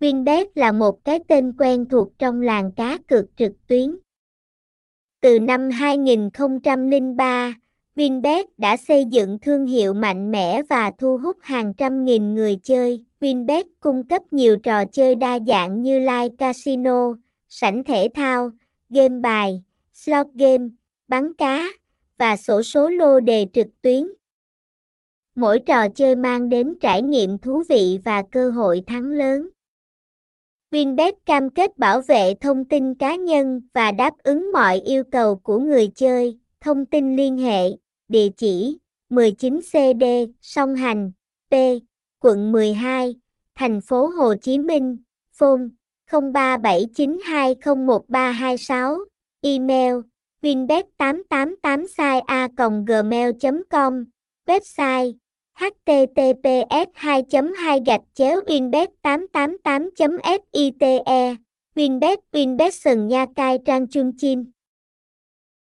Winbet là một cái tên quen thuộc trong làng cá cược trực tuyến. Từ năm 2003, Winbet đã xây dựng thương hiệu mạnh mẽ và thu hút hàng trăm nghìn người chơi. Winbet cung cấp nhiều trò chơi đa dạng như live casino, sảnh thể thao, game bài, slot game, bắn cá và sổ số lô đề trực tuyến. Mỗi trò chơi mang đến trải nghiệm thú vị và cơ hội thắng lớn. Winbet cam kết bảo vệ thông tin cá nhân và đáp ứng mọi yêu cầu của người chơi. Thông tin liên hệ, địa chỉ 19CD, Song Hành, P, quận 12, thành phố Hồ Chí Minh, phone 0379201326, email winbet888 a gmail com website https 2 2 gạch chéo winbet 888 site winbet winbet sừng nha cai trang chung chim.